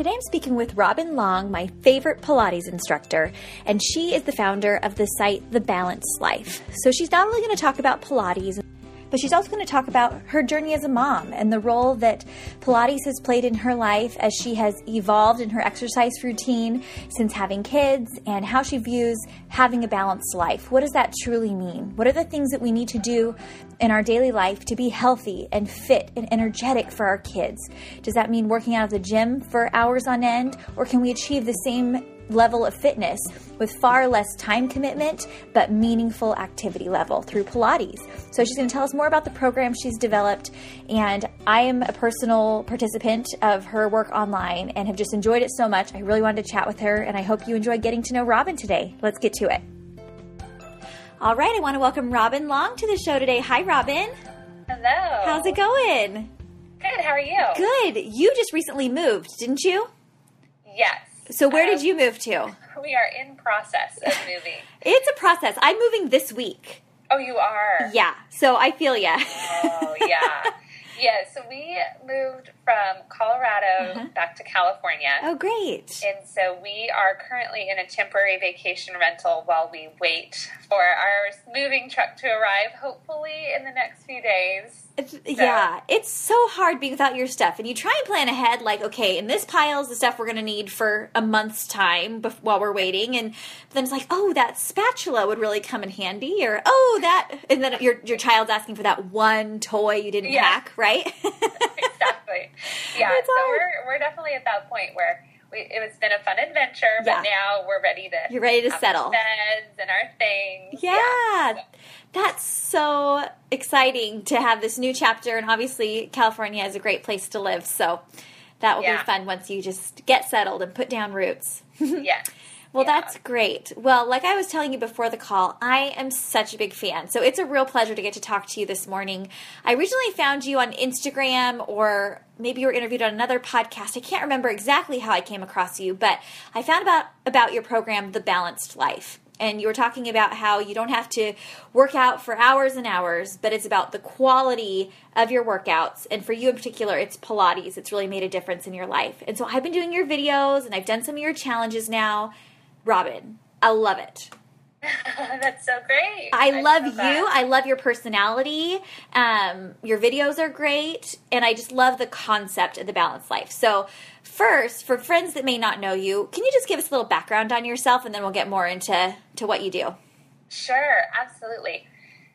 Today I'm speaking with Robin Long, my favorite Pilates instructor, and she is the founder of the site The Balanced Life. So she's not only going to talk about Pilates, but she's also going to talk about her journey as a mom and the role that Pilates has played in her life as she has evolved in her exercise routine since having kids and how she views having a balanced life. What does that truly mean? What are the things that we need to do in our daily life to be healthy and fit and energetic for our kids? Does that mean working out at the gym for hours on end, or can we achieve the same level of fitness with far less time commitment but meaningful activity level through Pilates. So she's going to tell us more about the program she's developed and I am a personal participant of her work online and have just enjoyed it so much. I really wanted to chat with her and I hope you enjoyed getting to know Robin today. Let's get to it. All right, I want to welcome Robin Long to the show today. Hi Robin. Hello. How's it going? Good. How are you? Good. You just recently moved, didn't you? Yes. So where Um, did you move to? We are in process of moving. It's a process. I'm moving this week. oh, you are. Yeah, so I feel ya. Oh, yeah. yeah. So we moved from Colorado Uh-huh. back to California. oh, great. And so we are currently in a temporary vacation rental while we wait for our moving truck to arrive, hopefully in the next few days. It's, yeah, it's so hard being without your stuff, and you try and plan ahead. Like, okay, in this pile is the stuff we're going to need for a month's time bef- while we're waiting, and then it's like, oh, that spatula would really come in handy, or oh, that, and then your your child's asking for that one toy you didn't Yeah. pack, right? exactly. Yeah. It's so hard. we're we're definitely at that point where we, it's been a fun adventure, but Yeah. now we're ready to You're ready to settle. beds and our things. Yeah, So- that's so exciting to have this new chapter, and obviously California is a great place to live. So that will Yeah. be fun once you just get settled and put down roots. yes. Well, Yeah. that's great. Well, like I was telling you before the call, I am such a big fan. So it's a real pleasure to get to talk to you this morning. I originally found you on Instagram or maybe you were interviewed on another podcast. I can't remember exactly how I came across you, but I found about about your program The Balanced Life. And you were talking about how you don't have to work out for hours and hours, but it's about the quality of your workouts. And for you in particular, it's Pilates. It's really made a difference in your life. And so I've been doing your videos and I've done some of your challenges now. Robin, I love it. that's so great. I I'm love you. glad. I love your personality. Um, your videos are great, and I just love the concept of the balanced life. So, first, for friends that may not know you, can you just give us a little background on yourself, and then we'll get more into to what you do. Sure, absolutely.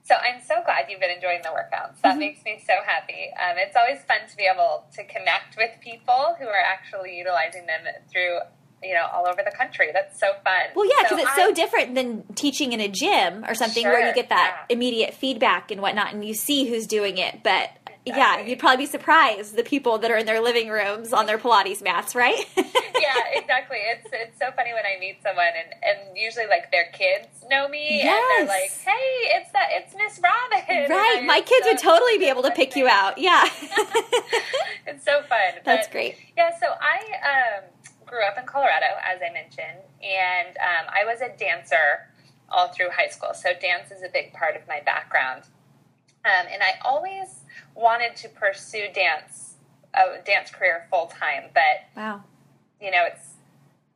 So I'm so glad you've been enjoying the workouts. That Mm-hmm. makes me so happy. Um, it's always fun to be able to connect with people who are actually utilizing them through, you know, all over the country. That's so fun. Well, yeah, because it's so different than teaching in a gym or something where you get that yeah. immediate feedback and whatnot, and you see who's doing it. But yeah, you'd probably be surprised the people that are in their living rooms on their Pilates mats, right? yeah, exactly. It's it's so funny when I meet someone and, and usually like their kids know me and they're like, "Hey, it's that it's Miss Robin." Right, my kids so- would totally be able to pick you out. Yeah. it's so fun. That's But, great. Yeah, so I um, grew up in Colorado, as I mentioned, and um, I was a dancer all through high school. So dance is a big part of my background, um, and I always wanted to pursue dance, a dance career full time, but Wow. you know, it's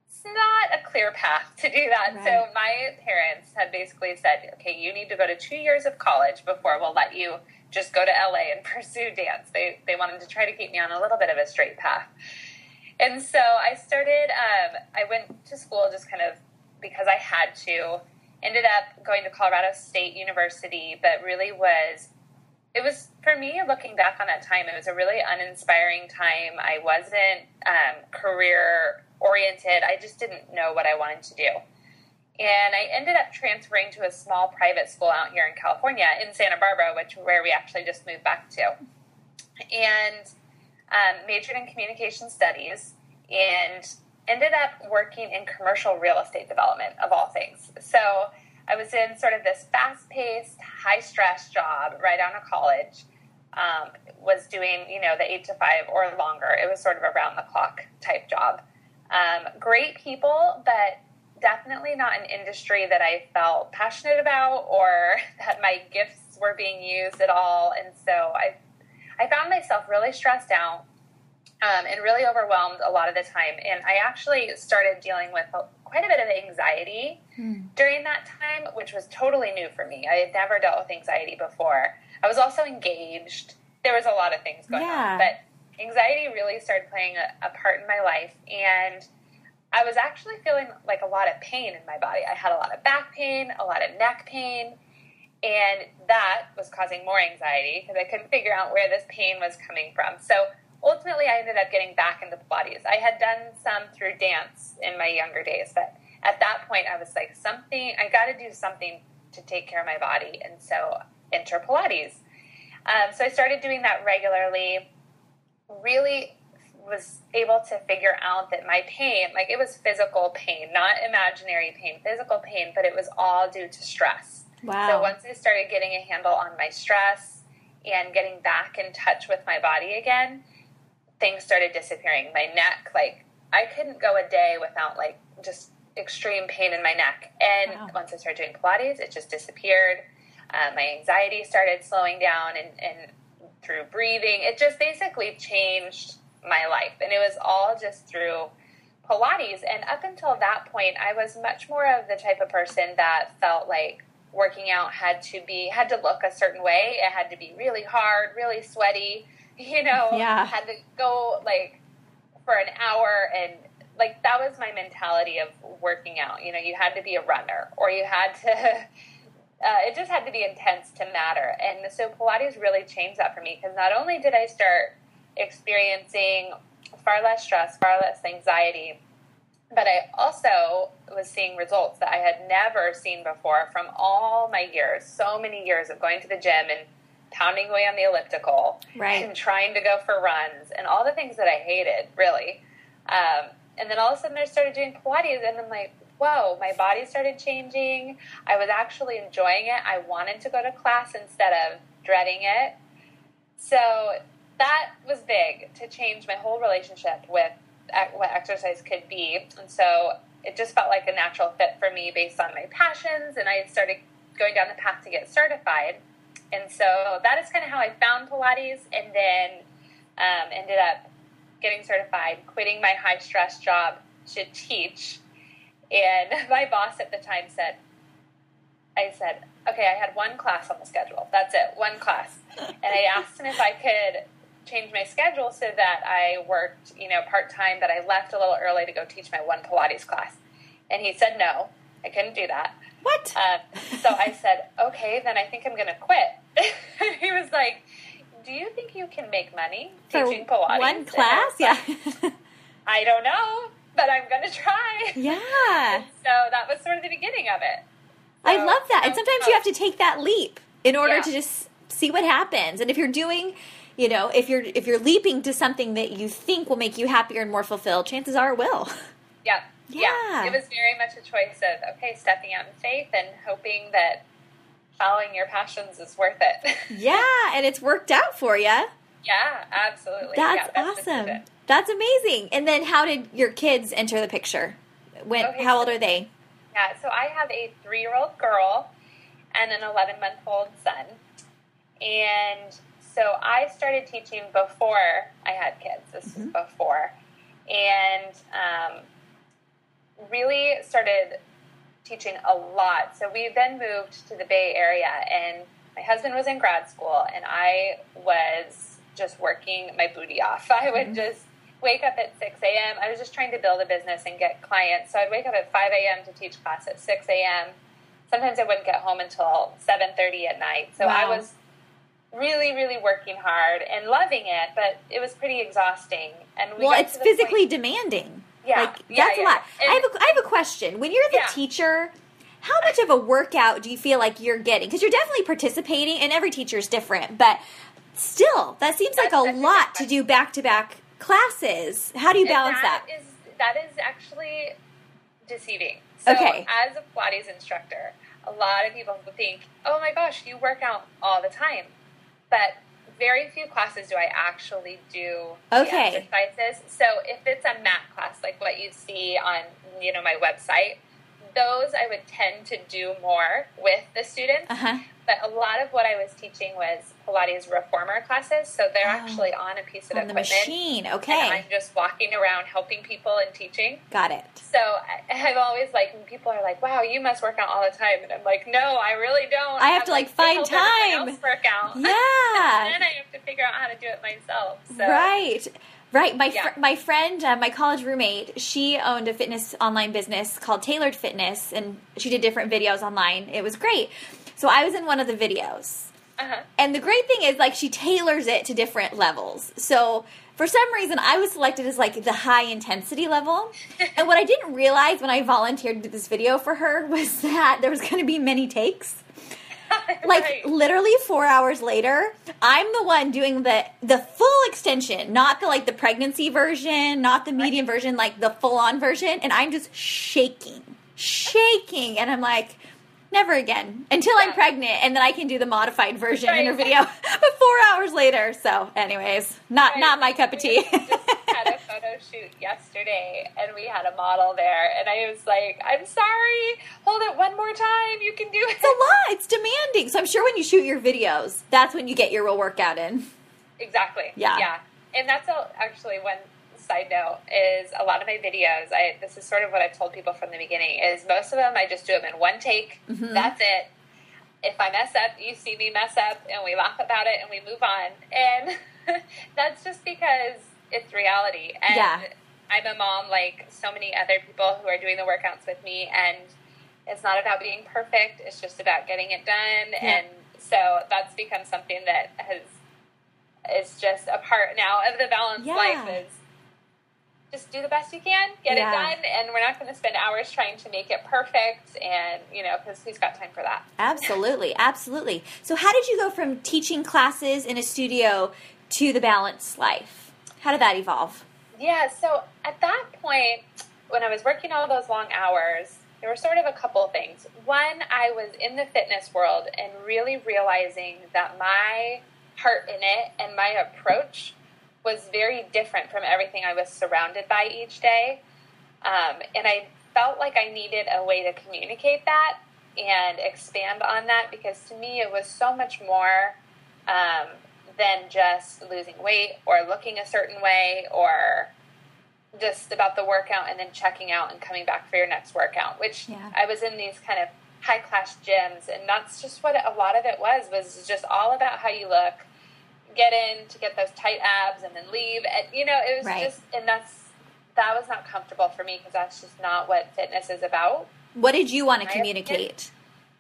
it's not a clear path to do that. Right. So my parents had basically said, okay, you need to go to two years of college before we'll let you just go to LA and pursue dance. They they wanted to try to keep me on a little bit of a straight path. And so I started. Um, I went to school just kind of because I had to. Ended up going to Colorado State University, but really was it was for me looking back on that time it was a really uninspiring time i wasn't um, career oriented i just didn't know what i wanted to do and i ended up transferring to a small private school out here in california in santa barbara which where we actually just moved back to and um, majored in communication studies and ended up working in commercial real estate development of all things. So I was in sort of this fast paced, high stress job right out of college. Um, was doing, you know, the eight to five or longer. It was sort of around the clock type job. Um, great people, but definitely not an industry that I felt passionate about or that my gifts were being used at all. And so I, I found myself really stressed out um, and really overwhelmed a lot of the time. And I actually started dealing with quite a bit of anxiety hmm. during that time, which was totally new for me. I had never dealt with anxiety before. I was also engaged. There was a lot of things going yeah. on, but anxiety really started playing a, a part in my life. And I was actually feeling like a lot of pain in my body. I had a lot of back pain, a lot of neck pain, and that was causing more anxiety because I couldn't figure out where this pain was coming from. So ultimately, I ended up getting back into Pilates. I had done some through dance in my younger days, but at that point, I was like, something, I got to do something to take care of my body. And so enter Pilates. Um, so I started doing that regularly. Really was able to figure out that my pain, like it was physical pain, not imaginary pain, physical pain, but it was all due to stress. Wow. So once I started getting a handle on my stress and getting back in touch with my body again, things started disappearing. My neck, like I couldn't go a day without like just extreme pain in my neck. And wow. once I started doing Pilates, it just disappeared. Uh, my anxiety started slowing down and, and through breathing. It just basically changed my life. And it was all just through Pilates. And up until that point, I was much more of the type of person that felt like working out had to be, had to look a certain way. It had to be really hard, really sweaty, you know, yeah. had to go like for an hour and like that was my mentality of working out. You know, you had to be a runner or you had to. Uh, it just had to be intense to matter. And so Pilates really changed that for me because not only did I start experiencing far less stress, far less anxiety. But I also was seeing results that I had never seen before from all my years, so many years of going to the gym and pounding away on the elliptical right. and trying to go for runs and all the things that I hated, really. Um, and then all of a sudden I started doing Pilates and I'm like, whoa, my body started changing. I was actually enjoying it. I wanted to go to class instead of dreading it. So that was big to change my whole relationship with what exercise could be. And so it just felt like a natural fit for me based on my passions. And I started going down the path to get certified. And so that is kind of how I found Pilates and then um, ended up getting certified, quitting my high stress job to teach. And my boss at the time said, I said, okay, I had one class on the schedule. That's it, one class. And I asked him if I could change my schedule so that I worked, you know, part time, but I left a little early to go teach my one Pilates class. And he said no, I couldn't do that. What? Uh, so I said, okay, then I think I'm going to quit. he was like, do you think you can make money teaching For Pilates? One class? Yeah. I don't know, but I'm going to try. Yeah. so that was sort of the beginning of it. So, I love that. And sometimes you have to take that leap in order yeah. to just see what happens. And if you're doing you know if you're if you're leaping to something that you think will make you happier and more fulfilled chances are it will. Yeah yeah, yeah. it was very much a choice of okay stepping out in faith and hoping that following your passions is worth it. Yeah and it's worked out for you yeah absolutely. That's, yeah, that's awesome. that's amazing. And then how did your kids enter the picture? When okay, how old are they? Yeah so i have a three-year-old girl and an 11 month old son. And so I started teaching before I had kids. This mm-hmm. was before. And um, really started teaching a lot. So we then moved to the Bay Area, and my husband was in grad school, and I was just working my booty off. I would mm-hmm. just wake up at 6 a.m. I was just trying to build a business and get clients. So I'd wake up at 5 a.m. to teach class at 6 a.m. Sometimes I wouldn't get home until 7:30 at night. So wow. I was really, really working hard and loving it, but it was pretty exhausting. And we well, it's physically point, demanding. Yeah, like, yeah, that's yeah. a lot. And, I have a, I have a question. When you're the yeah. teacher, how much of a workout do you feel like you're getting? Because you're definitely participating, and every teacher is different, but still, that seems like a lot to do back to back classes. How do you balance that? that? Is, that is actually deceiving. So, Okay. as a Pilates instructor, a lot of people think, "Oh my gosh, you work out all the time," but very few classes do I actually do Okay. exercises. So, if it's a mat class like what you see on you know my website, those I would tend to do more with the students. Uh huh. But a lot of what I was teaching was Pilates reformer classes, so they're Oh. actually on a piece of On the equipment. machine. And Okay. I'm just walking around helping people and teaching. Got it. So I, I've always like when people are like, "Wow, you must work out all the time," and I'm like, "No, I really don't. I have I'm, to, like, to find time." else work out. Yeah. and then I have to figure out how to do it myself. So Right. Right. My Yeah. fr- my friend, uh, my college roommate, she owned a fitness online business called Tailored Fitness, and she did different videos online. It was great. So I was in one of the videos, uh-huh. and the great thing is like she tailors it to different levels. So for some reason, I was selected as like the high intensity level. and what I didn't realize when I volunteered to do this video for her was that there was going to be many takes like Right. literally four hours later i'm the one doing the the full extension not the like the pregnancy version not the medium version like the full on version and i'm just shaking shaking and i'm like never again until i'm pregnant and then i can do the modified version in her video but four hours later so anyways not Right. not my cup of tea We just had a photo shoot yesterday, and we had a model there, and I was like, "I'm sorry, hold it one more time. You can do it." it's a lot it's demanding so i'm sure when you shoot your videos that's when you get your real workout in Exactly. Yeah. Yeah. And that's a, actually one side note is a lot of my videos. I this is sort of what I've told people from the beginning is most of them I just do them in one take. Mhm. That's it. If I mess up, you see me mess up, and we laugh about it, and we move on. And that's just because it's reality. And Yeah. I'm a mom like so many other people who are doing the workouts with me, and it's not about being perfect. It's just about getting it done. Yeah. And so that's become something that has is just a part now of the balanced Yeah. life is just do the best you can, get Yeah. it done, and we're not going to spend hours trying to make it perfect. And you know, because who's got time for that? Absolutely, absolutely. So, how did you go from teaching classes in a studio to the balanced life? How did that evolve? Yeah, so at that point, when I was working all those long hours, there were sort of a couple of things. One, I was in the fitness world and really realizing that my heart in it and my approach was very different from everything I was surrounded by each day. Um, and I felt like I needed a way to communicate that and expand on that because to me it was so much more um, than just losing weight or looking a certain way or just about the workout and then checking out and coming back for your next workout which Yeah. i was in these kind of high class gyms and that's just what a lot of it was was just all about how you look get in to get those tight abs and then leave and you know it was Right. just and that's that was not comfortable for me because that's just not what fitness is about What did you want to communicate?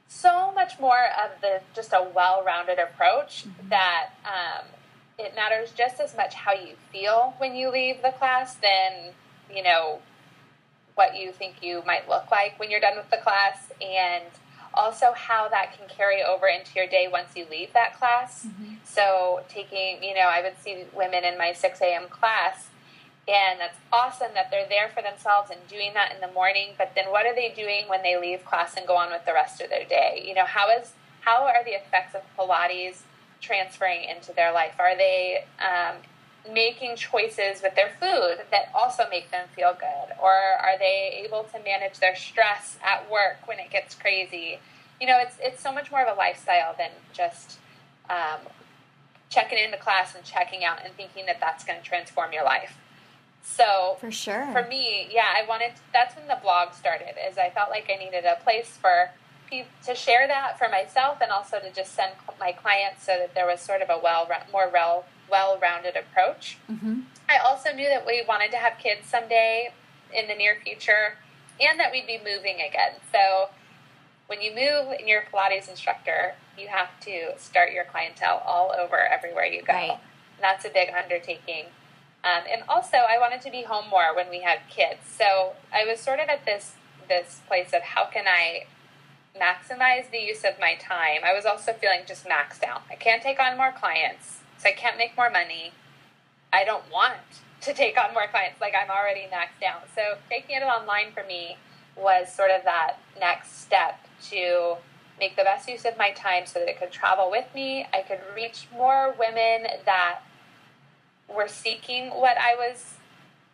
So much more of the just a well-rounded approach that um, it matters just as much how you feel when you leave the class than you know what you think you might look like when you're done with the class and also how that can carry over into your day once you leave that class. So taking you know i would see women in my 6 a.m class and that's awesome that they're there for themselves and doing that in the morning but then what are they doing when they leave class and go on with the rest of their day? You know how is how are the effects of pilates transferring into their life? Are they um, making choices with their food that also make them feel good? Or are they able to manage their stress at work when it gets crazy? You know it's it's so much more of a lifestyle than just um, checking into class and checking out and thinking that that's going to transform your life so For sure. for me, yeah, I wanted. That's when the blog started. Is I felt like I needed a place for people to share that for myself, and also to just send my clients, so that there was sort of a well, more well, well-rounded approach. hmm I also knew that we wanted to have kids someday in the near future, and that we'd be moving again. So when you move and you're a Pilates instructor, you have to start your clientele all over everywhere you go. Right. And that's a big undertaking. Um, and also, I wanted to be home more when we had kids. So I was sort of at this this place of how can I maximize the use of my time. I was also feeling just maxed out. I can't take on more clients, so I can't make more money. I don't want to take on more clients. Like I'm already maxed out. So taking it online for me was sort of that next step to make the best use of my time so that it could travel with me. I could reach more women that were seeking what I was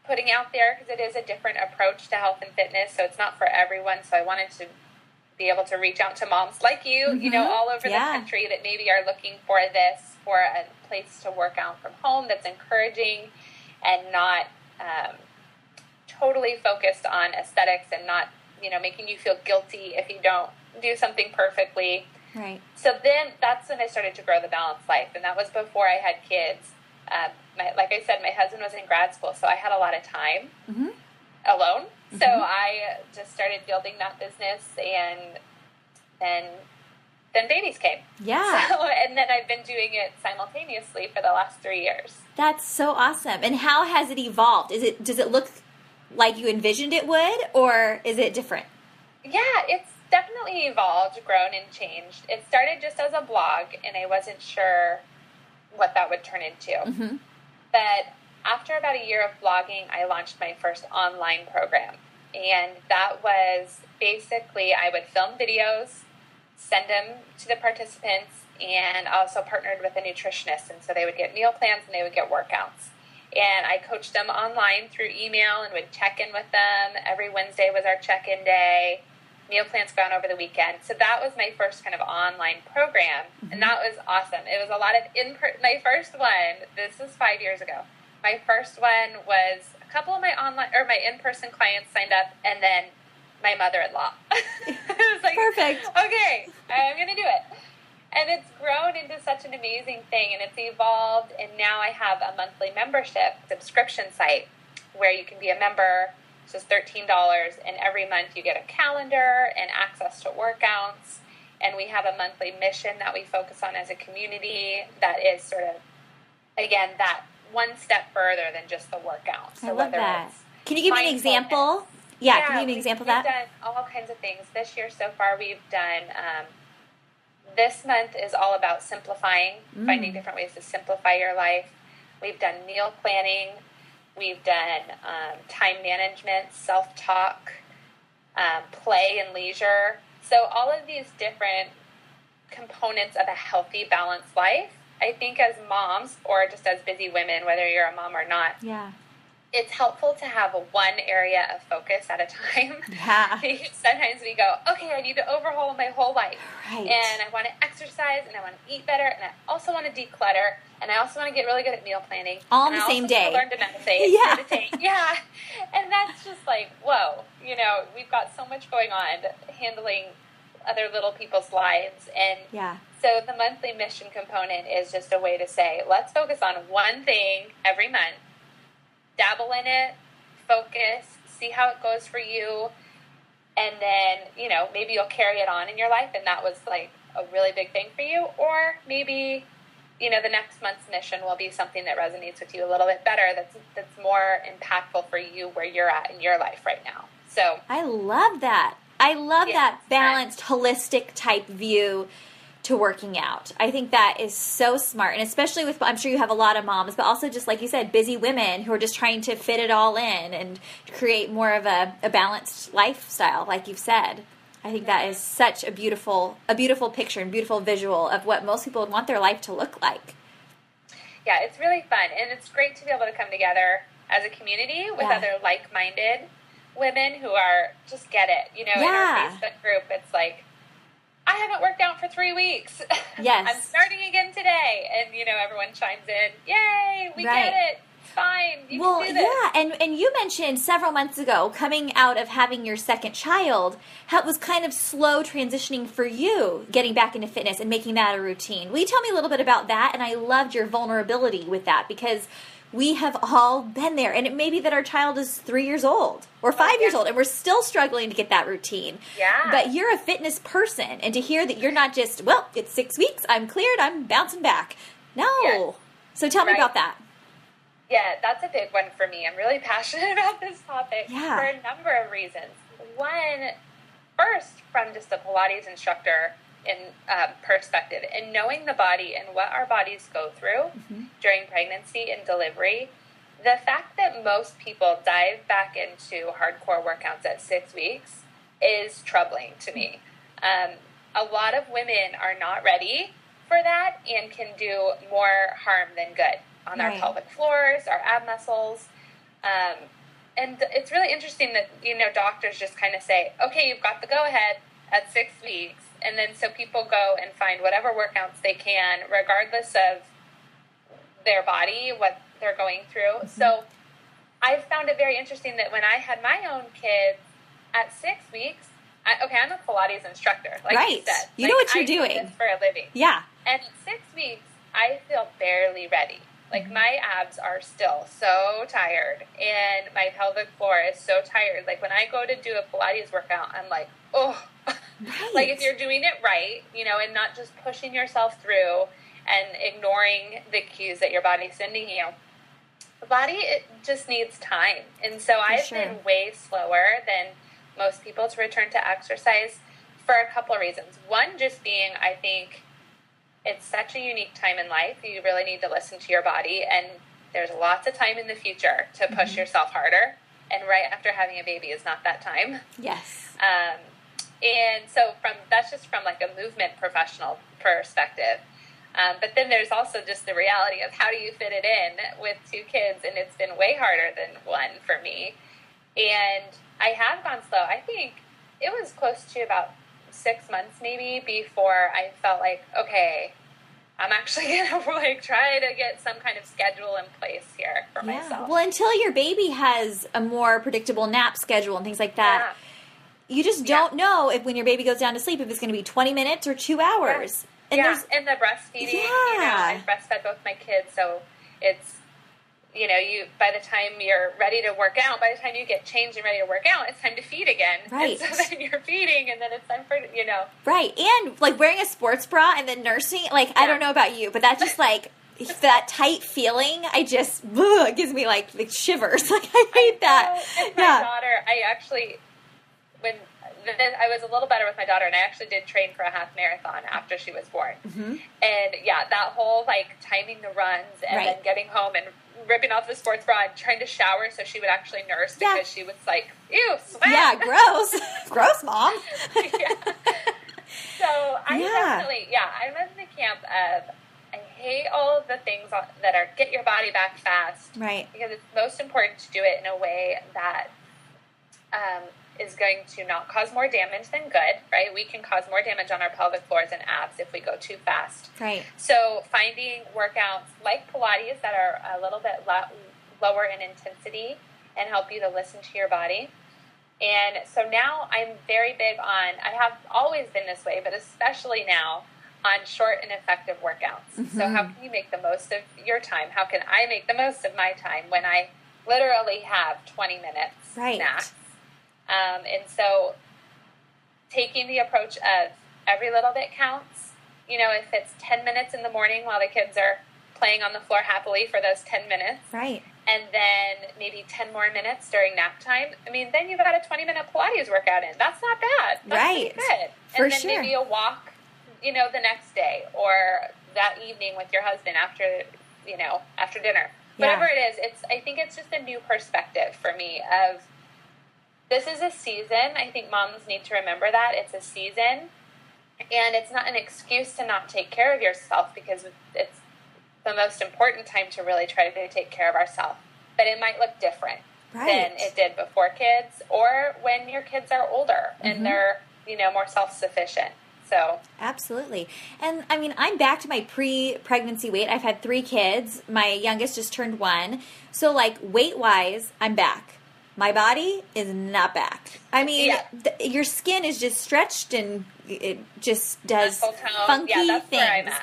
putting out there because it is a different approach to health and fitness. So it's not for everyone. So I wanted to be able to reach out to moms like you, mm-hmm. you know, mm-hmm. all over yeah. the country that maybe are looking for this, for a place to work out from home that's encouraging and not um, totally focused on aesthetics and not, you know, making you feel guilty if you don't do something perfectly. Right. So then that's when I started to grow the balanced life, and that was before I had kids. Um, my, like I said, my husband was in grad school, so I had a lot of time mm-hmm. alone. Mm-hmm. So I just started building that business, and then then babies came. Yeah. So, and then I've been doing it simultaneously for the last three years. That's so awesome. And how has it evolved? Is it does it look like you envisioned it would, or is it different? Yeah, it's definitely evolved, grown, and changed. It started just as a blog, and I wasn't sure what that would turn into. Mm-hmm. But after about a year of blogging, I launched my first online program. And that was basically I would film videos, send them to the participants, and also partnered with a nutritionist. And so they would get meal plans and they would get workouts. And I coached them online through email and would check in with them. Every Wednesday was our check in day meal plans gone over the weekend. So that was my first kind of online program, mm-hmm. and that was awesome. It was a lot of in person my first one. This is five years ago. My first one was a couple of my online or my in person clients signed up, and then my mother in law. it was like perfect. Okay, I'm gonna do it. And it's grown into such an amazing thing, and it's evolved. And now I have a monthly membership subscription site where you can be a member so it's $13, and every month you get a calendar and access to workouts. And we have a monthly mission that we focus on as a community that is sort of, again, that one step further than just the workout. So I love that. Can you give me an example? Yeah, yeah, can you give me an example of that? We've done all kinds of things. This year so far, we've done. Um, this month is all about simplifying, mm. finding different ways to simplify your life. We've done meal planning. We've done um, time management, self talk, um, play and leisure. So, all of these different components of a healthy, balanced life, I think as moms or just as busy women, whether you're a mom or not, yeah it's helpful to have one area of focus at a time. Yeah. Sometimes we go, okay, I need to overhaul my whole life. Right. And I want to exercise and I want to eat better and I also want to declutter and I also want to get really good at meal planning. All on the same day. learn to meditate. Yeah. Meditate. Yeah. And that's just like, whoa, you know, we've got so much going on handling other little people's lives. And yeah. so the monthly mission component is just a way to say, let's focus on one thing every month dabble in it, focus, see how it goes for you, and then, you know, maybe you'll carry it on in your life and that was like a really big thing for you, or maybe you know the next month's mission will be something that resonates with you a little bit better that's that's more impactful for you where you're at in your life right now. So i love that. I love that balanced holistic type view to working out. I think that is so smart. And especially with, I'm sure you have a lot of moms, but also just like you said, busy women who are just trying to fit it all in and create more of a, a balanced lifestyle, like you've said. I think that is such a beautiful, a beautiful picture and beautiful visual of what most people would want their life to look like. Yeah, it's really fun. And it's great to be able to come together as a community with yeah. other like minded women who are just get it. You know, yeah. in our Facebook group, it's like, I haven't worked out for three weeks. Yes. I'm starting again today. And, you know, everyone chimes in, yay, we right. get it. Fine. You can do it. well, yeah, and and you mentioned several months ago coming out of having your second child, how it was kind of slow transitioning for you, getting back into fitness and making that a routine. Will you tell me a little bit about that? And I loved your vulnerability with that because we have all been there. And it may be that our child is three years old or oh, five oh, yeah. years old and we're still struggling to get that routine. Yeah. But you're a fitness person. And to hear that you're not just, well, it's six weeks, I'm cleared, I'm bouncing back. No. So tell right. me about that. Yeah, that's a big one for me. I'm really passionate about this topic yeah. for a number of reasons. One, first, from just a Pilates instructor in uh, perspective and knowing the body and what our bodies go through mm-hmm. during pregnancy and delivery the fact that most people dive back into hardcore workouts at six weeks is troubling to me. Um, a lot of women are not ready for that and can do more harm than good on right. our pelvic floors, our ab muscles. Um, and it's really interesting that you know doctors just kind of say, "Okay, you've got the go ahead at six weeks," and then so people go and find whatever workouts they can, regardless of their body, what they're going through. Mm-hmm. So I found it very interesting that when I had my own kids at six weeks, I, okay, I'm a Pilates instructor, like right. you said. You like, know what you're I doing for a living. Yeah. And at six weeks, I feel barely ready. Like my abs are still so tired, and my pelvic floor is so tired. Like when I go to do a Pilates workout, I'm like, oh, right. like if you're doing it right, you know, and not just pushing yourself through and ignoring the cues that your body's sending you. The body it just needs time, and so for I've sure. been way slower than most people to return to exercise for a couple of reasons. One, just being, I think it's such a unique time in life. You really need to listen to your body, and there's lots of time in the future to push mm-hmm. yourself harder. And right after having a baby is not that time. Yes. Um, and so from that's just from like a movement professional perspective. Um, but then there's also just the reality of how do you fit it in with two kids, and it's been way harder than one for me. And I have gone slow. I think it was close to about six months maybe before I felt like, okay, I'm actually gonna like try to get some kind of schedule in place here for yeah. myself. Well, until your baby has a more predictable nap schedule and things like that. You just don't yeah. know if when your baby goes down to sleep if it's going to be 20 minutes or two hours. And yeah, and the breastfeeding. Yeah. You know, I breastfed both my kids, so it's you know, you by the time you're ready to work out, by the time you get changed and ready to work out, it's time to feed again. Right. And so then you're feeding, and then it's time for you know. Right, and like wearing a sports bra and then nursing. Like yeah. I don't know about you, but that's just like that tight feeling. I just ugh, gives me like, like shivers. Like I hate I that. And my yeah. daughter, I actually when I was a little better with my daughter, and I actually did train for a half marathon after she was born. Mm-hmm. And yeah, that whole like timing the runs and right. then getting home and ripping off the sports bra and trying to shower so she would actually nurse because yeah. she was like, ew, sweat. Yeah, gross. gross, mom. yeah. So I yeah. definitely, yeah, I'm in the camp of I hate all of the things that are get your body back fast. Right. Because it's most important to do it in a way that um, is going to not cause more damage than good, right? We can cause more damage on our pelvic floors and abs if we go too fast. Right. So finding workouts like Pilates that are a little bit lo- lower in intensity and help you to listen to your body. And so now I'm very big on, I have always been this way, but especially now on short and effective workouts. Mm-hmm. So how can you make the most of your time? How can I make the most of my time when I literally have 20 minutes right. max? Um, and so taking the approach of every little bit counts. You know, if it's 10 minutes in the morning while the kids are playing on the floor happily for those 10 minutes. Right. And then maybe 10 more minutes during nap time. I mean, then you've got a 20 minute Pilates workout in. That's not bad. That's right. good. For and then sure. maybe a walk, you know, the next day or that evening with your husband after, you know, after dinner. Yeah. Whatever it is, it's I think it's just a new perspective for me of this is a season. I think moms need to remember that it's a season, and it's not an excuse to not take care of yourself because it's the most important time to really try to take care of ourselves. But it might look different right. than it did before kids, or when your kids are older mm-hmm. and they're you know more self sufficient. So absolutely, and I mean, I'm back to my pre-pregnancy weight. I've had three kids. My youngest just turned one, so like weight wise, I'm back my body is not back. I mean, yeah. th- your skin is just stretched and it just does funky yeah, things.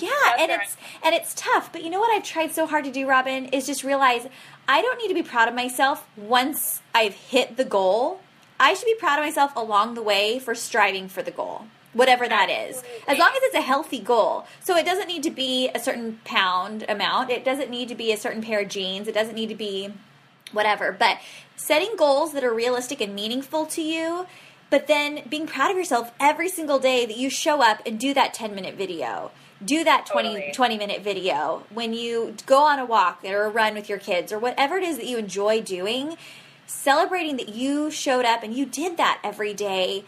Yeah, that's and it's and it's tough. But you know what I've tried so hard to do, Robin, is just realize I don't need to be proud of myself once I've hit the goal. I should be proud of myself along the way for striving for the goal. Whatever that is. As long as it's a healthy goal. So it doesn't need to be a certain pound amount. It doesn't need to be a certain pair of jeans. It doesn't need to be whatever. But setting goals that are realistic and meaningful to you, but then being proud of yourself every single day that you show up and do that 10 minute video. do that 20, Totally. 20 minute video, when you go on a walk or a run with your kids or whatever it is that you enjoy doing, celebrating that you showed up and you did that every day,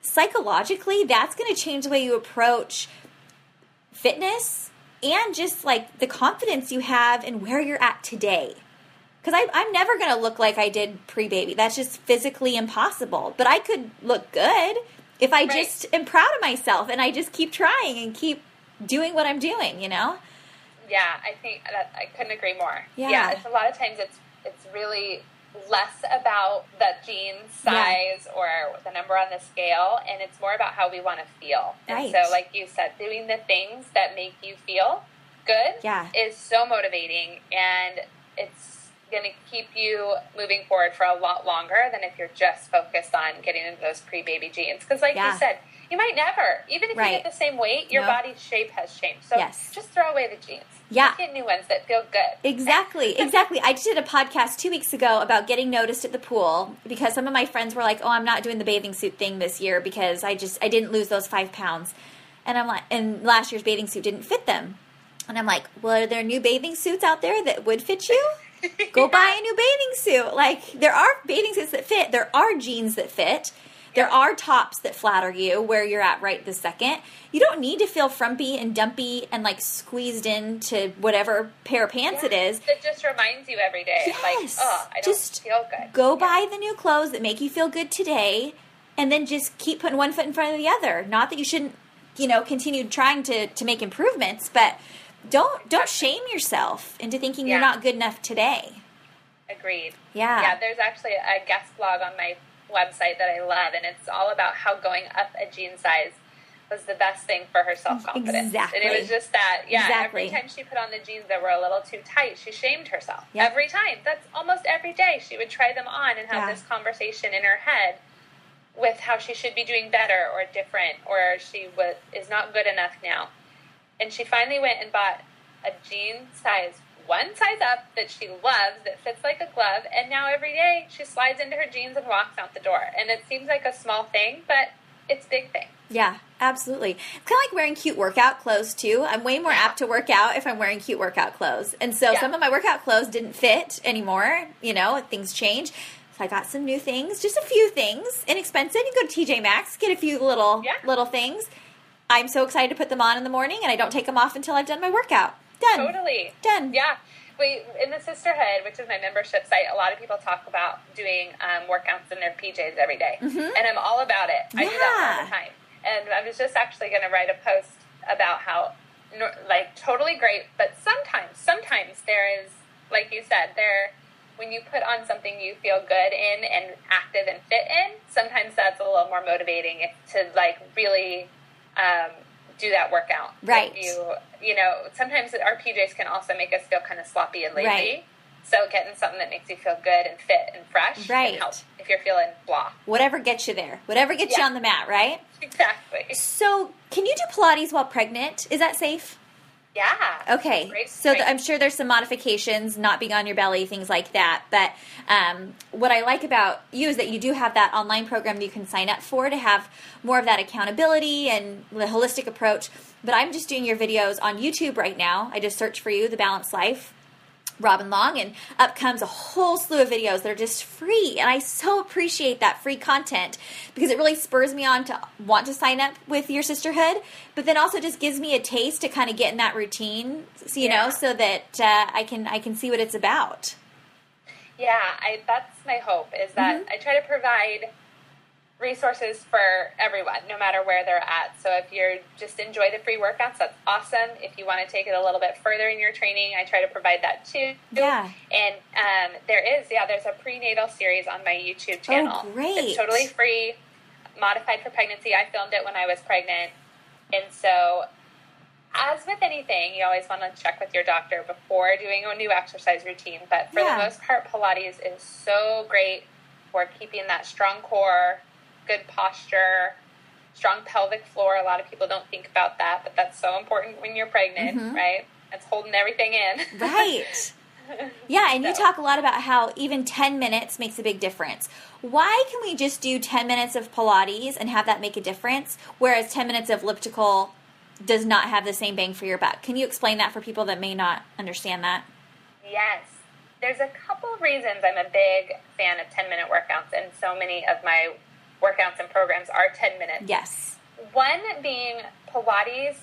psychologically, that's going to change the way you approach fitness and just like the confidence you have and where you're at today. Because I'm never going to look like I did pre baby. That's just physically impossible. But I could look good if I Right. just am proud of myself and I just keep trying and keep doing what I'm doing, you know? Yeah, I think that I couldn't agree more. Yeah. it's a lot of times it's it's really less about the jean size or the number on the scale, and it's more about how we want to feel. Right. And so, like you said, doing the things that make you feel good Yeah. is so motivating, and it's going to keep you moving forward for a lot longer than if you're just focused on getting into those pre-baby jeans. Because, like Yeah. you said, you might never, even if Right. you get the same weight, your No. body's shape has changed. So Yes. just throw away the jeans. Yeah. Just get new ones that feel good. Exactly, exactly. I just did a podcast two weeks ago about getting noticed at the pool because some of my friends were like, "Oh, I'm not doing the bathing suit thing this year because I just I didn't lose those five pounds," and I'm like, and last year's bathing suit didn't fit them, and I'm like, "Well, are there new bathing suits out there that would fit you? Go buy a new bathing suit. Like there are bathing suits that fit. There are jeans that fit." There are tops that flatter you where you're at right this second. You don't need to feel frumpy and dumpy and like squeezed into whatever pair of pants it is. That just reminds you every day. Like, Yes. oh, I don't Just feel good. Go Yeah. buy the new clothes that make you feel good today, and then just keep putting one foot in front of the other. Not that you shouldn't, you know, continue trying to to make improvements, but don't don't shame yourself into thinking you're not good enough today. Agreed. Yeah. Yeah, there's actually a guest blog on my website that I love, and it's all about how going up a jean size was the best thing for her self confidence. Exactly. And it was just that, yeah, Exactly. every time she put on the jeans that were a little too tight, she shamed herself. Yep. Every time. That's almost every day. She would try them on and have Yeah. this conversation in her head with how she should be doing better or different or she was is not good enough now. And she finally went and bought a jean size one size up that she loves that fits like a glove and now every day she slides into her jeans and walks out the door. And it seems like a small thing, but it's a big thing. Yeah, absolutely. It's kind of like wearing cute workout clothes too. I'm way more apt to work out if I'm wearing cute workout clothes. And so Yeah. some of my workout clothes didn't fit anymore. You know, things change. So I got some new things, just a few things, inexpensive. You can go to TJ Maxx, get a few little Yeah. little things. I'm so excited to put them on in the morning, and I don't take them off until I've done my workout. Done. Totally. Done. Yeah. We in the sisterhood, which is my membership site, a lot of people talk about doing um, workouts in their PJs every day. and I'm all about it. I do that all the time. And I was just actually going to write a post about how, like, totally great, but sometimes, sometimes there is, like you said, there. When you put on something you feel good in and active and fit in, sometimes that's a little more motivating to like really um, do that workout. If Right. You you know, sometimes our PJs can also make us feel kind of sloppy and lazy. Right. So getting something that makes you feel good and fit and fresh Right. can help if you're feeling blah. Whatever gets you there, whatever gets you on the mat, right? Exactly. So, can you do Pilates while pregnant? Is that safe? Yeah. Okay, Great, so great. th- I'm sure there's some modifications, not being on your belly, things like that. But um, what I like about you is that you do have that online program that you can sign up for to have more of that accountability and the holistic approach. But I'm just doing your videos on YouTube right now. I just search for you, The Balanced Life. Robin Long, and up comes a whole slew of videos that are just free. And I so appreciate that free content because it really spurs me on to want to sign up with your sisterhood, but then also just gives me a taste to kind of get in that routine, you Yeah. know, so that uh, I can I can see what it's about. Yeah, I that's my hope is that Mm-hmm. I try to provide resources for everyone, no matter where they're at. So if you're just enjoy the free workouts, that's awesome. If you want to take it a little bit further in your training, I try to provide that too. Yeah. And um, there is, yeah, there's a prenatal series on my YouTube channel. Oh, great. It's totally free, modified for pregnancy. I filmed it when I was pregnant, and so. As with anything, you always want to check with your doctor before doing a new exercise routine. But for Yeah. the most part, Pilates is so great for keeping that strong core, good posture, strong pelvic floor. A lot of people don't think about that, but that's so important when you're pregnant, Mhm. right? It's holding everything in. Right. Yeah, and you talk a lot about how even 10 minutes makes a big difference. Why can we just do 10 minutes of Pilates and have that make a difference, whereas 10 minutes of elliptical does not have the same bang for your buck. Can you explain that for people that may not understand that? Yes. There's a couple of reasons I'm a big fan of 10 minute workouts, and so many of my workouts and programs are 10 minutes. Yes. One being Pilates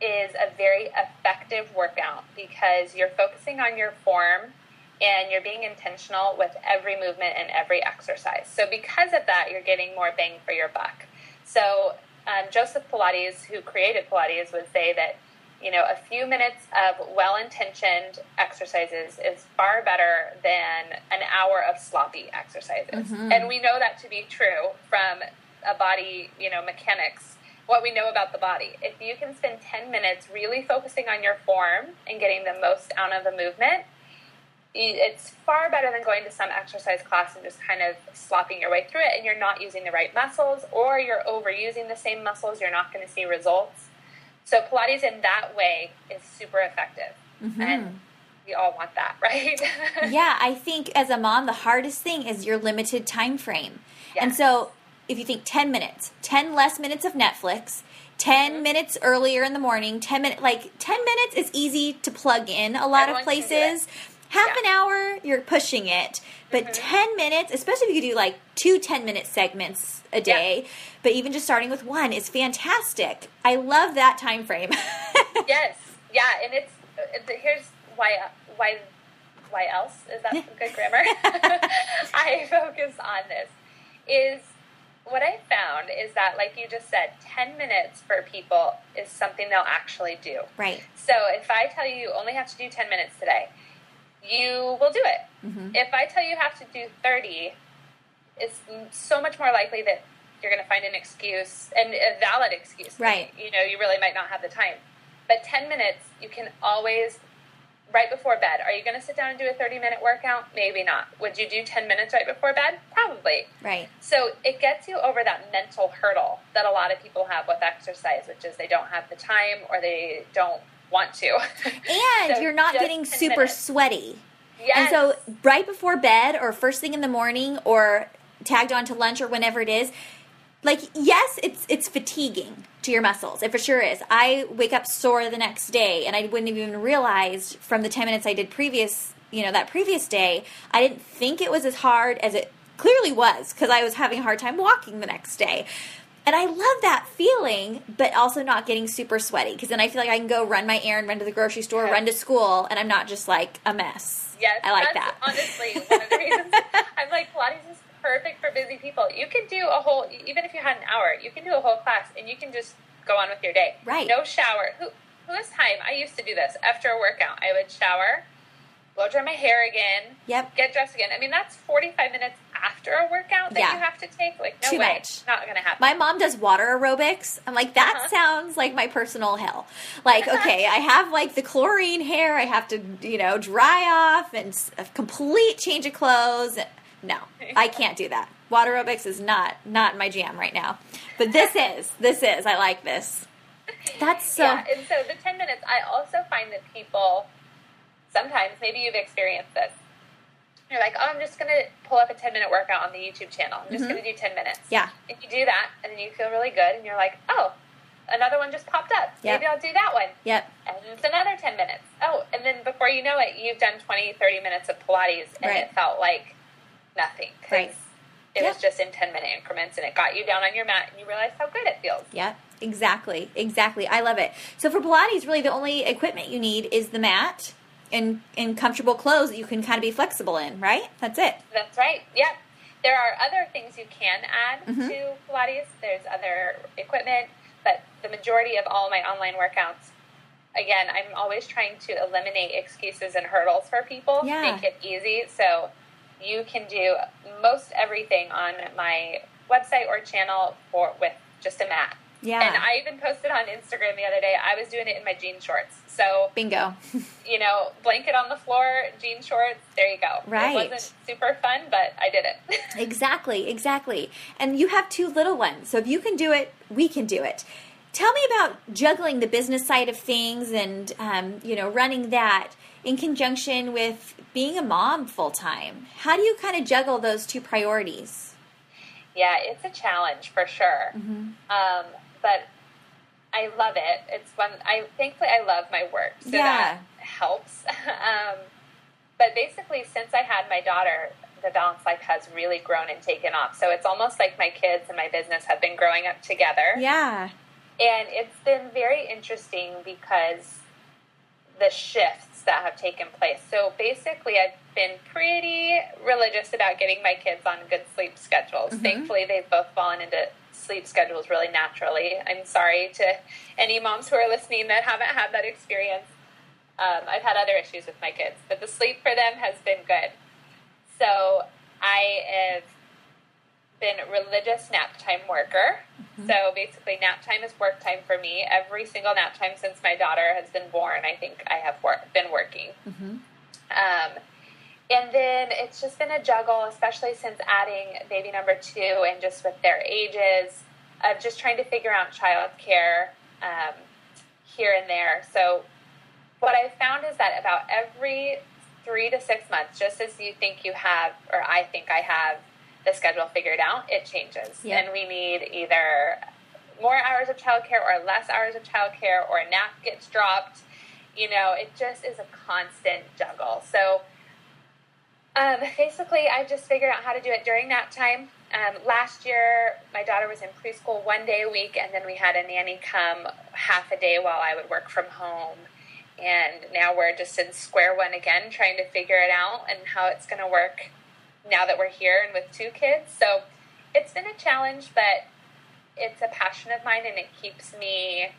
is a very effective workout because you're focusing on your form and you're being intentional with every movement and every exercise. So, because of that, you're getting more bang for your buck. So, um, Joseph Pilates, who created Pilates, would say that you know a few minutes of well-intentioned exercises is far better than an hour of sloppy exercises, mm-hmm. and we know that to be true from a body, you know, mechanics. What we know about the body. If you can spend 10 minutes really focusing on your form and getting the most out of the movement, it's far better than going to some exercise class and just kind of slopping your way through it and you're not using the right muscles or you're overusing the same muscles you're not going to see results so pilates in that way is super effective mm-hmm. and we all want that right yeah i think as a mom the hardest thing is your limited time frame yes. and so if you think 10 minutes 10 less minutes of netflix 10 mm-hmm. minutes earlier in the morning 10 minutes like 10 minutes is easy to plug in a lot Everyone of places half yeah. an hour, you're pushing it. But mm-hmm. 10 minutes, especially if you do like two 10 minute segments a day, yeah. but even just starting with one is fantastic. I love that time frame. yes. Yeah. And it's, here's why, why, why else is that good grammar? I focus on this is what I found is that, like you just said, 10 minutes for people is something they'll actually do. Right. So if I tell you you only have to do 10 minutes today, you will do it. Mm-hmm. If I tell you you have to do 30, it's so much more likely that you're going to find an excuse and a valid excuse. Right. You know, you really might not have the time. But 10 minutes, you can always, right before bed, are you going to sit down and do a 30 minute workout? Maybe not. Would you do 10 minutes right before bed? Probably. Right. So it gets you over that mental hurdle that a lot of people have with exercise, which is they don't have the time or they don't want to. And so you're not getting super minutes. sweaty. Yes. And so right before bed or first thing in the morning or tagged on to lunch or whenever it is, like yes, it's it's fatiguing to your muscles. It for sure is. I wake up sore the next day and I wouldn't have even realized from the 10 minutes I did previous, you know, that previous day, I didn't think it was as hard as it clearly was because I was having a hard time walking the next day. And I love that feeling, but also not getting super sweaty because then I feel like I can go run my errand, run to the grocery store, yes. run to school, and I'm not just like a mess. Yes, I like that. Honestly, one of the reasons I'm like Pilates is perfect for busy people. You can do a whole, even if you had an hour, you can do a whole class and you can just go on with your day. Right. No shower. Who who has time? I used to do this after a workout. I would shower, blow dry my hair again. Yep. Get dressed again. I mean, that's 45 minutes after a workout that yeah. you have to take. Like, no Too way. Much. Not going to happen. My mom does water aerobics. I'm like, that uh-huh. sounds like my personal hell. Like, okay, I have like the chlorine hair. I have to, you know, dry off and a complete change of clothes. No, I can't do that. Water aerobics is not not my jam right now. But this is. This is. I like this. That's so. Yeah, and so the 10 minutes, I also find that people sometimes, maybe you've experienced this. You're like, oh, I'm just going to pull up a 10 minute workout on the YouTube channel. I'm just mm-hmm. going to do 10 minutes. Yeah. And you do that, and then you feel really good, and you're like, oh, another one just popped up. Yep. Maybe I'll do that one. Yep. And it's another 10 minutes. Oh, and then before you know it, you've done 20, 30 minutes of Pilates, and right. it felt like nothing. Right. It yep. was just in 10 minute increments, and it got you down on your mat, and you realized how good it feels. Yeah. Exactly, exactly. I love it. So for Pilates, really the only equipment you need is the mat, in in comfortable clothes that you can kind of be flexible in, right? That's it. That's right. Yep. There are other things you can add mm-hmm. to Pilates. There's other equipment, but the majority of all my online workouts, again, I'm always trying to eliminate excuses and hurdles for people. Yeah. Make it easy. So you can do most everything on my website or channel for with just a mat. Yeah. And I even posted on Instagram the other day. I was doing it in my jean shorts. So bingo. you know, blanket on the floor, jean shorts. There you go. Right. It wasn't super fun, but I did it. exactly. Exactly. And you have two little ones, so if you can do it, we can do it. Tell me about juggling the business side of things and um, you know running that in conjunction with being a mom full time. How do you kind of juggle those two priorities? Yeah, it's a challenge for sure. Mm-hmm. Um, but I love it. It's one I thankfully I love my work, so Yeah. that helps. um, but basically, since I had my daughter, the Balanced Life has really grown and taken off. So it's almost like my kids and my business have been growing up together. Yeah. And it's been very interesting because the shifts that have taken place. So basically, I've been pretty religious about getting my kids on good sleep schedules. Thankfully, they've both fallen into sleep schedules really naturally. I'm sorry to any moms who are listening that haven't had that experience. Um, I've had other issues with my kids, but the sleep for them has been good. So I have been a religious nap time worker. So basically, nap time is work time for me. Every single nap time since my daughter has been born, I think I have wor- been working. Um, and then it's just been a juggle, especially since adding baby number two and just with their ages of just trying to figure out childcare um, here and there. So what I've found is that about every three to six months, just as you think you have, or I think I have, the schedule figured out, it changes. Yeah. And we need either more hours of childcare or less hours of childcare or a nap gets dropped. You know, it just is a constant juggle. So um, basically, I just figured out how to do it during nap time. Um, last year, my daughter was in preschool one day a week, and then we had a nanny come half a day while I would work from home. And now we're just in square one again, trying to figure it out and how it's going to work now that we're here and with two kids. So it's been a challenge, but it's a passion of mine, and it keeps me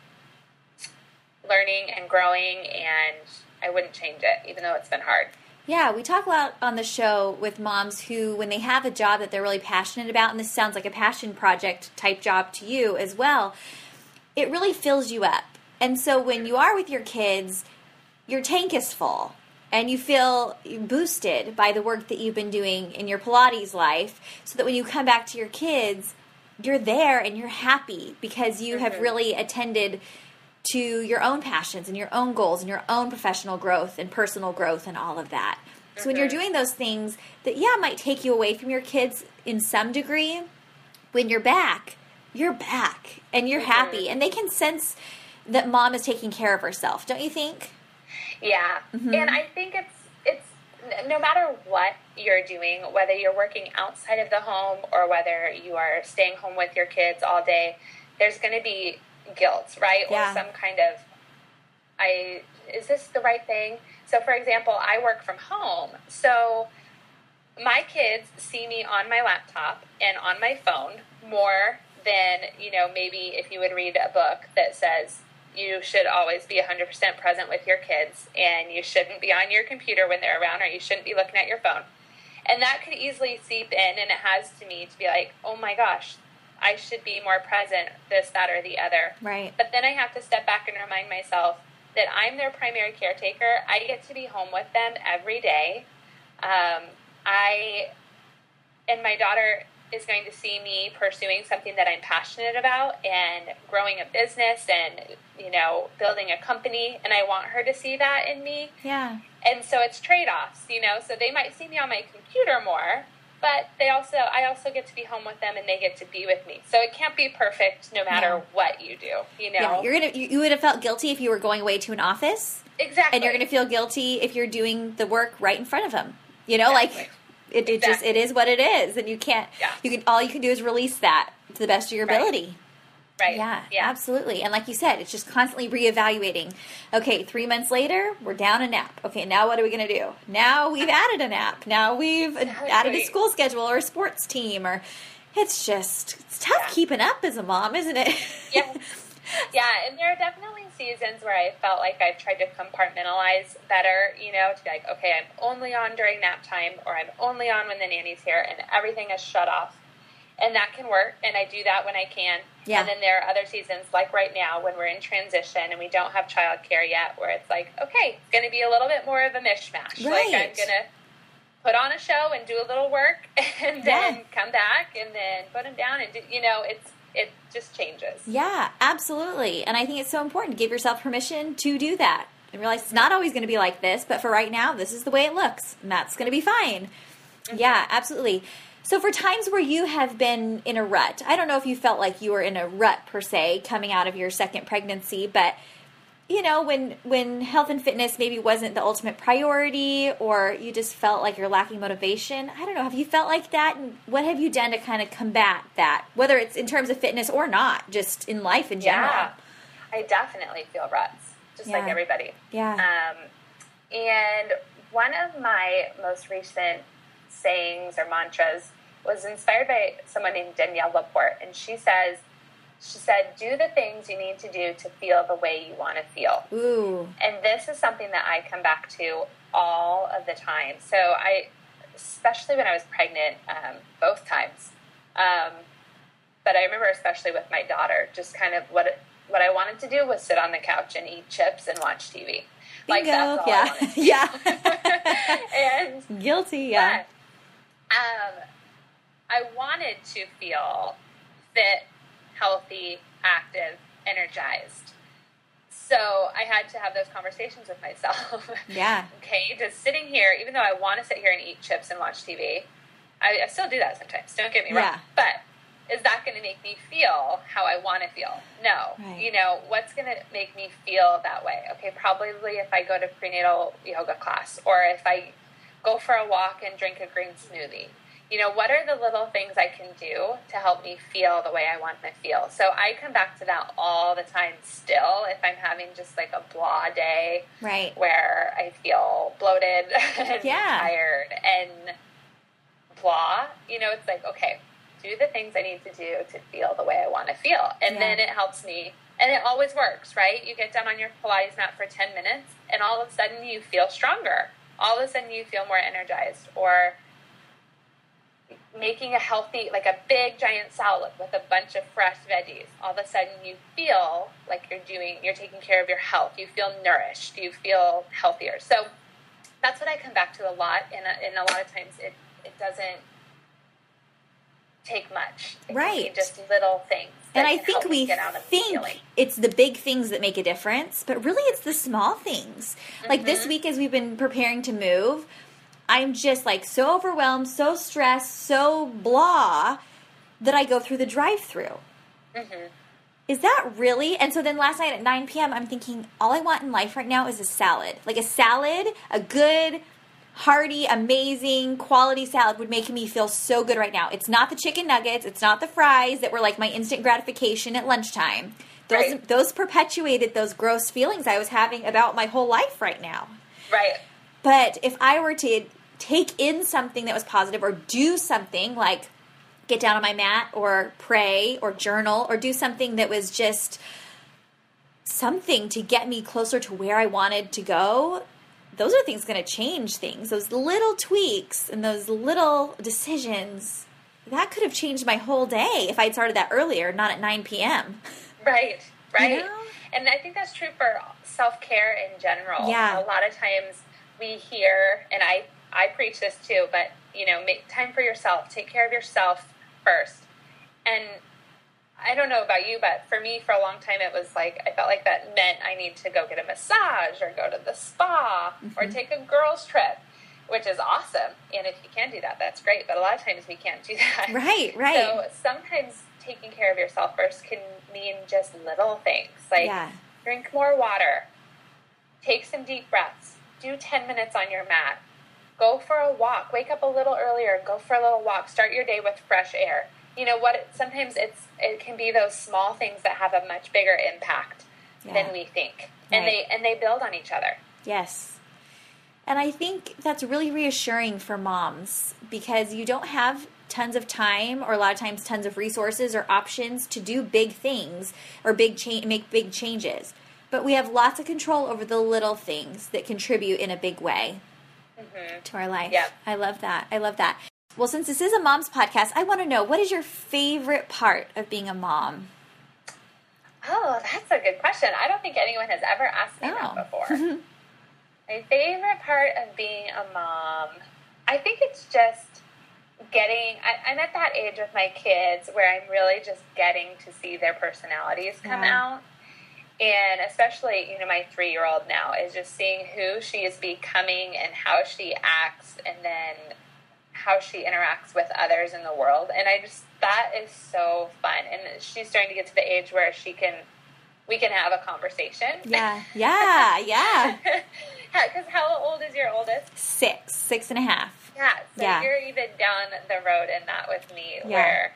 learning and growing, and I wouldn't change it, even though it's been hard. Yeah, we talk a lot on the show with moms who, when they have a job that they're really passionate about, and this sounds like a passion project type job to you as well, it really fills you up. And so when you are with your kids, your tank is full and you feel boosted by the work that you've been doing in your Pilates life, so that when you come back to your kids, you're there and you're happy because you have mm-hmm. really attended to your own passions and your own goals and your own professional growth and personal growth and all of that. So when you're mm-hmm. doing those things that yeah might take you away from your kids in some degree, when you're back, you're back and you're mm-hmm. happy and they can sense that mom is taking care of herself, don't you think? Yeah, mm-hmm. and I think it's it's no matter what you're doing, whether you're working outside of the home or whether you are staying home with your kids all day, there's going to be guilt, right? Yeah. Or some kind of I is this the right thing? So for example, I work from home. So my kids see me on my laptop and on my phone more than, you know, maybe if you would read a book that says you should always be 100% present with your kids and you shouldn't be on your computer when they're around or you shouldn't be looking at your phone. And that could easily seep in, and it has to me to be like, oh my gosh, I should be more present, this, that, or the other. Right. But then I have to step back and remind myself that I'm their primary caretaker. I get to be home with them every day. Um, I and my daughter is going to see me pursuing something that I'm passionate about and growing a business and you know building a company and I want her to see that in me Yeah. and so it's trade-offs you know so they might see me on my computer more but they also I also get to be home with them and they get to be with me so it can't be perfect no matter No. what you do you know Yeah, you're gonna you, you would have felt guilty if you were going away to an office, exactly and you're gonna feel guilty if you're doing the work right in front of them. You know, like Exactly. it, it just it Exactly. is what it is, and you can't. Yeah. You can all you can do is release that to the best of your Right. ability. Right Yeah, yeah absolutely. And like you said, it's just constantly reevaluating. Okay, three months later, we're down a nap. Okay, now what are we going to do? Now we've added a nap. Now we've added a school schedule or a sports team. Or it's just it's tough Yeah. keeping up as a mom, isn't it? Yeah. Yeah, and there are definitely seasons where I felt like I've tried to compartmentalize better, you know, to be like, okay, I'm only on during nap time or I'm only on when the nanny's here and everything is shut off. And that can work, and I do that when I can. Yeah. And then there are other seasons, like right now, when we're in transition and we don't have childcare yet, where it's like, okay, it's going to be a little bit more of a mishmash. Like, I'm going to put on a show and do a little work and then Yeah. come back and then put them down and do, you know it's it just changes Yeah, absolutely. And I think it's so important to give yourself permission to do that and realize it's not always going to be like this, but for right now, this is the way it looks, and that's going to be fine. Mm-hmm. Yeah, absolutely. So, for times where you have been in a rut, I don't know if you felt like you were in a rut per se coming out of your second pregnancy, but you know, when when health and fitness maybe wasn't the ultimate priority, or you just felt like you're lacking motivation. I don't know. Have you felt like that, and what have you done to kind of combat that, whether it's in terms of fitness or not, just in life in general? Yeah, I definitely feel ruts, just Yeah. like everybody. Yeah. Um, and one of my most recent sayings or mantras was inspired by someone named Danielle Laporte, and she says, she said, "Do the things you need to do to feel the way you want to feel." Ooh. And this is something that I come back to all of the time. So I, especially when I was pregnant, um, both times. Um, but I remember especially with my daughter, just kind of what what I wanted to do was sit on the couch and eat chips and watch TV. Like Bingo. that's all yeah. Yeah. and Guilty. Yeah. Um, I wanted to feel fit, healthy, active, energized. So I had to have those conversations with myself. Yeah. okay, just sitting here, even though I want to sit here and eat chips and watch TV, I, I still do that sometimes. Don't get me wrong. Yeah. But is that going to make me feel how I want to feel? No. Right. You know, what's going to make me feel that way? Okay, probably if I go to prenatal yoga class or if I go for a walk and drink a green smoothie. You know, what are the little things I can do to help me feel the way I want to feel? So I come back to that all the time still if I'm having just like a blah day Right. where I feel bloated and Yeah. tired and blah. You know, it's like, okay, do the things I need to do to feel the way I want to feel. And Yeah. then it helps me. And it always works, right? You get down on your Pilates mat for 10 minutes, and all of a sudden you feel stronger. All of a sudden you feel more energized. Or making a healthy, like a big giant salad with a bunch of fresh veggies. All of a sudden you feel like you're doing, you're taking care of your health. You feel nourished. You feel healthier. So that's what I come back to a lot. And, a- and a lot of times it, it doesn't take much. It Right. just little things. And I think we get out of the think it's the big things that make a difference, but really it's the small things. Like Mm-hmm. this week, as we've been preparing to move, I'm just like so overwhelmed, so stressed, so blah that I go through the drive through. Mm-hmm. Is that really? And so then last night at 9 p.m., I'm thinking, all I want in life right now is a salad. Like a salad, a good, hearty, amazing, quality salad would make me feel so good right now. It's not the chicken nuggets, it's not the fries that were like my instant gratification at lunchtime. Those, Right. those perpetuated those gross feelings I was having about my whole life right now. Right. But if I were to take in something that was positive or do something like get down on my mat or pray or journal or do something that was just something to get me closer to where I wanted to go, those are things going to change things. Those little tweaks and those little decisions that could have changed my whole day if I'd started that earlier, not at 9 p.m. Right, right. know? And I think that's true for self care in general. Yeah. A lot of times we hear, and I, I preach this too, but you know, make time for yourself. Take care of yourself first. And I don't know about you, but for me, for a long time, it was like I felt like that meant I need to go get a massage or go to the spa or mm-hmm. take a girls' trip, which is awesome. And if you can do that, that's great. But a lot of times we can't do that. Right, right. So sometimes taking care of yourself first can mean just little things like Yeah. drink more water, take some deep breaths, do 10 minutes on your mat, go for a walk, wake up a little earlier, go for a little walk, start your day with fresh air. You know what? Sometimes it's it can be those small things that have a much bigger impact Yeah. than we think, and Right. they and they build on each other. Yes. And I think that's really reassuring for moms because you don't have tons of time or a lot of times tons of resources or options to do big things or big cha- make big changes. But we have lots of control over the little things that contribute in a big way mm-hmm. to our life. Yeah. I love that. I love that. Well, since this is a mom's podcast, I want to know what is your favorite part of being a mom? Oh, that's a good question. I don't think anyone has ever asked me Oh. that before. My favorite part of being a mom, I think it's just getting. I, I'm at that age with my kids where I'm really just getting to see their personalities come Yeah. out. And especially, you know, my three year old now is just seeing who she is becoming and how she acts, and then how she interacts with others in the world. And I just, that is so fun. And she's starting to get to the age where she can, we can have a conversation. Yeah, yeah, yeah. Because how old is your oldest? Six, six and a half. Yeah, so Yeah. you're even down the road in that with me, Yeah. where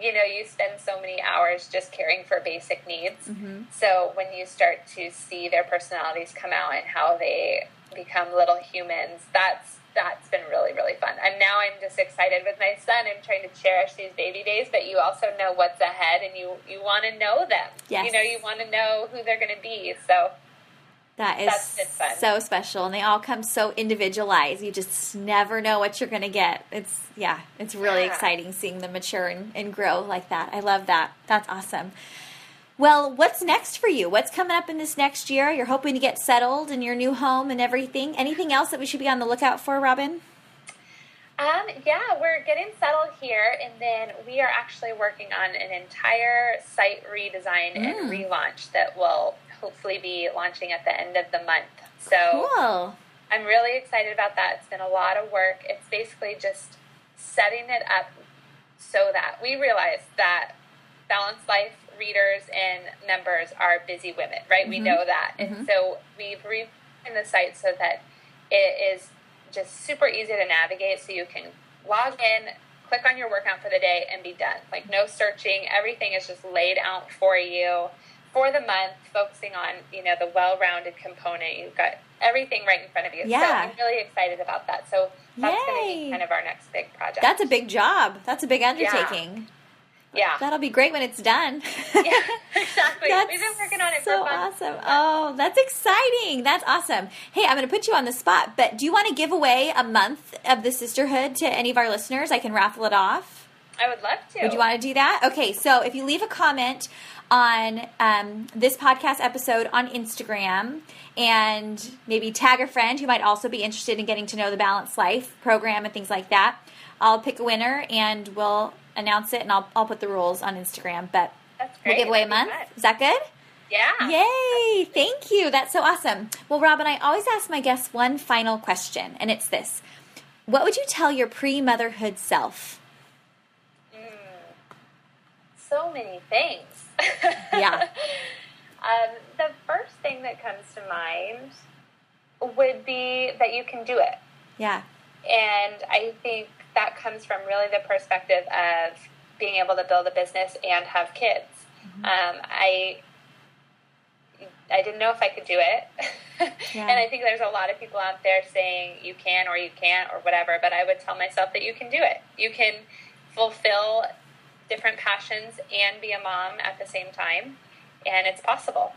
you know you spend so many hours just caring for basic needs. Mm-hmm. So when you start to see their personalities come out and how they become little humans, that's that's been just excited with my son. I'm trying to cherish these baby days, but you also know what's ahead, and you you want to know them. Yes. You know you want to know who they're going to be. So That is That's been fun. so special, and they all come so individualized. You just never know what you're going to get. It's yeah, it's really Yeah. exciting seeing them mature and, and grow like that. I love that. That's awesome. Well, what's next for you? What's coming up in this next year? You're hoping to get settled in your new home and everything. Anything else that we should be on the lookout for, Robin? Um, yeah, we're getting settled here, and then we are actually working on an entire site redesign and Mm. relaunch that will hopefully be launching at the end of the month. So Cool. I'm really excited about that. It's been a lot of work. It's basically just setting it up so that we realize that balanced life readers and members are busy women, right? We Mhm. know that. And so we've redesigned the site so that it is just super easy to navigate so you can log in, click on your workout for the day, and be done. Like no searching, everything is just laid out for you for the month, focusing on, you know, the well rounded component. You've got everything right in front of you. So Yeah. I'm really excited about that. So that's going to be kind of our next big project. That's a big job. That's a big undertaking. yeah. That'll be great when it's done. yeah, exactly. That's We've been working on it so awesome. Oh, that's exciting. That's awesome. Hey, I'm going to put you on the spot, but do you want to give away a month of the sisterhood to any of our listeners? I can raffle it off. I would love to. Would you want to do that? Okay, so if you leave a comment on um, this podcast episode on Instagram and maybe tag a friend who might also be interested in getting to know the Balanced Life program and things like that, I'll pick a winner and we'll announce it and I'll, I'll put the rules on Instagram. But That's we'll give away a month. Is that good? Yeah. Yay! Thank you. That's so awesome. Well, Robin, I always ask my guests one final question, and it's this What would you tell your pre motherhood self? So many things. Yeah. um, the first thing that comes to mind would be that you can do it. Yeah. And I think that comes from really the perspective of being able to build a business and have kids. Um, I I didn't know if I could do it, Yeah. and I think there's a lot of people out there saying you can or you can't or whatever. But I would tell myself that you can do it. You can fulfill different passions and be a mom at the same time, and it's possible.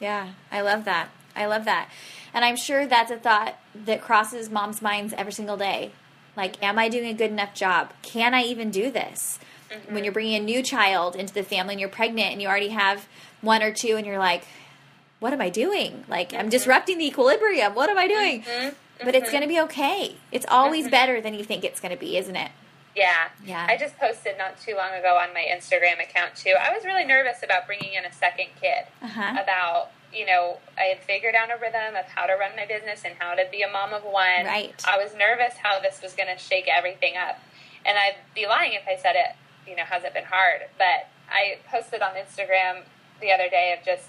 Yeah, I love that. I love that. And I'm sure that's a thought that crosses moms' minds every single day. Like, am I doing a good enough job? Can I even do this? Mm-hmm. When you're bringing a new child into the family and you're pregnant and you already have one or two and you're like, what am I doing? Like, I'm mm-hmm. disrupting the equilibrium. What am I mm-hmm. doing? But it's going to be okay. It's always better than you think it's going to be, isn't it? Yeah. Yeah. I just posted not too long ago on my Instagram account too. I was really nervous about bringing in a second kid. Uh-huh. About, you know, I had figured out a rhythm of how to run my business and how to be a mom of one. Right. I was nervous how this was going to shake everything up. And I'd be lying if I said it, you know, hasn't been hard. But I posted on Instagram the other day of just,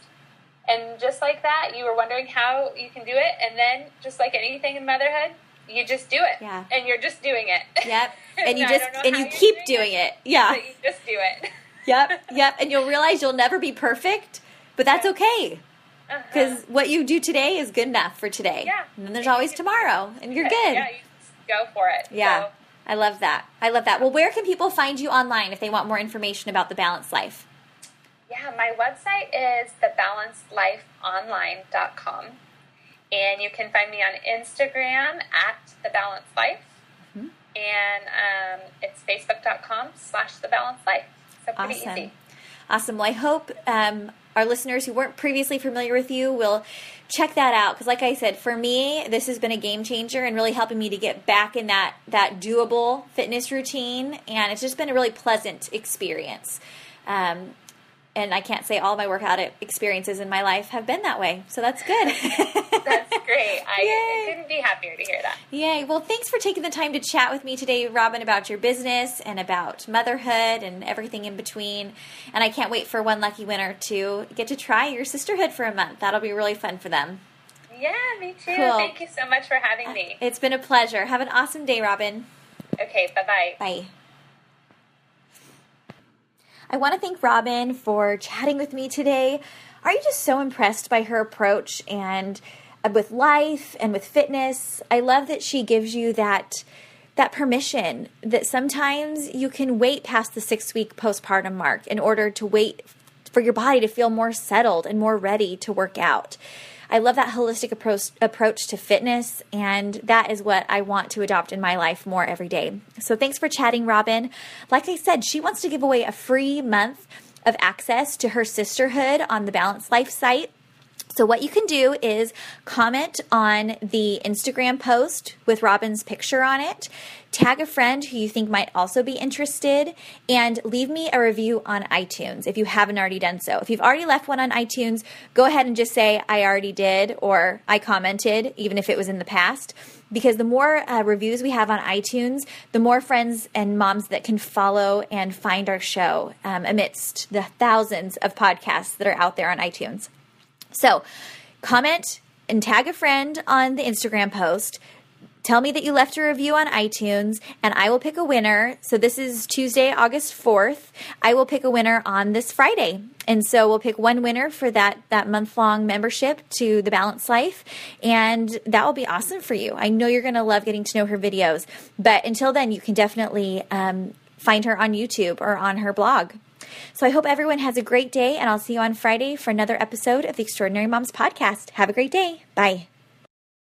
and just like that, you were wondering how you can do it. And then, just like anything in motherhood, you just do it. Yeah. And you're just doing it. Yep. And you just and you keep doing it. Yeah. but you just do it. Yep. Yep. And you'll realize you'll never be perfect, but that's okay. Uh-huh. Because what you do today is good enough for today. Yeah. And then there's always tomorrow, and you're good. Yeah, you just go for it. Yeah. So, I love that. I love that. Well, where can people find you online if they want more information about the balanced life? yeah, my website is thebalancedlifeonline.com. And you can find me on Instagram at The Balanced Life. Mm-hmm. And um, it's facebook.com slash The Balanced Life. So pretty Awesome. easy. Awesome. Well, I hope um, our listeners who weren't previously familiar with you will check that out. Because, like I said, for me, this has been a game changer and really helping me to get back in that that doable fitness routine. And it's just been a really pleasant experience. Um, and I can't say all my workout experiences in my life have been that way. So that's good. That's great. I couldn't be happier to hear that. Yay. Well, thanks for taking the time to chat with me today, Robin, about your business and about motherhood and everything in between. And I can't wait for one lucky winner to get to try your sisterhood for a month. That'll be really fun for them. Yeah, me too. Cool. Thank you so much for having me. It's been a pleasure. Have an awesome day, Robin. Okay, bye-bye. Bye. I want to thank Robin for chatting with me today. Are you just so impressed by her approach and uh, with life and with fitness? I love that she gives you that that permission that sometimes you can wait past the 6 week postpartum mark in order to wait for your body to feel more settled and more ready to work out. I love that holistic approach approach to fitness, and that is what I want to adopt in my life more every day. So thanks for chatting, Robin. Like I said, she wants to give away a free month of access to her sisterhood on the Balanced Life site. So, what you can do is comment on the Instagram post with Robin's picture on it, tag a friend who you think might also be interested, and leave me a review on iTunes if you haven't already done so. If you've already left one on iTunes, go ahead and just say, I already did, or I commented, even if it was in the past. Because the more uh, reviews we have on iTunes, the more friends and moms that can follow and find our show um, amidst the thousands of podcasts that are out there on iTunes. So comment and tag a friend on the Instagram post. Tell me that you left a review on iTunes and I will pick a winner. So this is Tuesday, August 4th. I will pick a winner on this Friday. And so we'll pick one winner for that that month-long membership to the Balanced Life and that will be awesome for you. I know you're going to love getting to know her videos. But until then, you can definitely um, find her on YouTube or on her blog. So I hope everyone has a great day, and I'll see you on Friday for another episode of the Extraordinary Moms Podcast. Have a great day. Bye.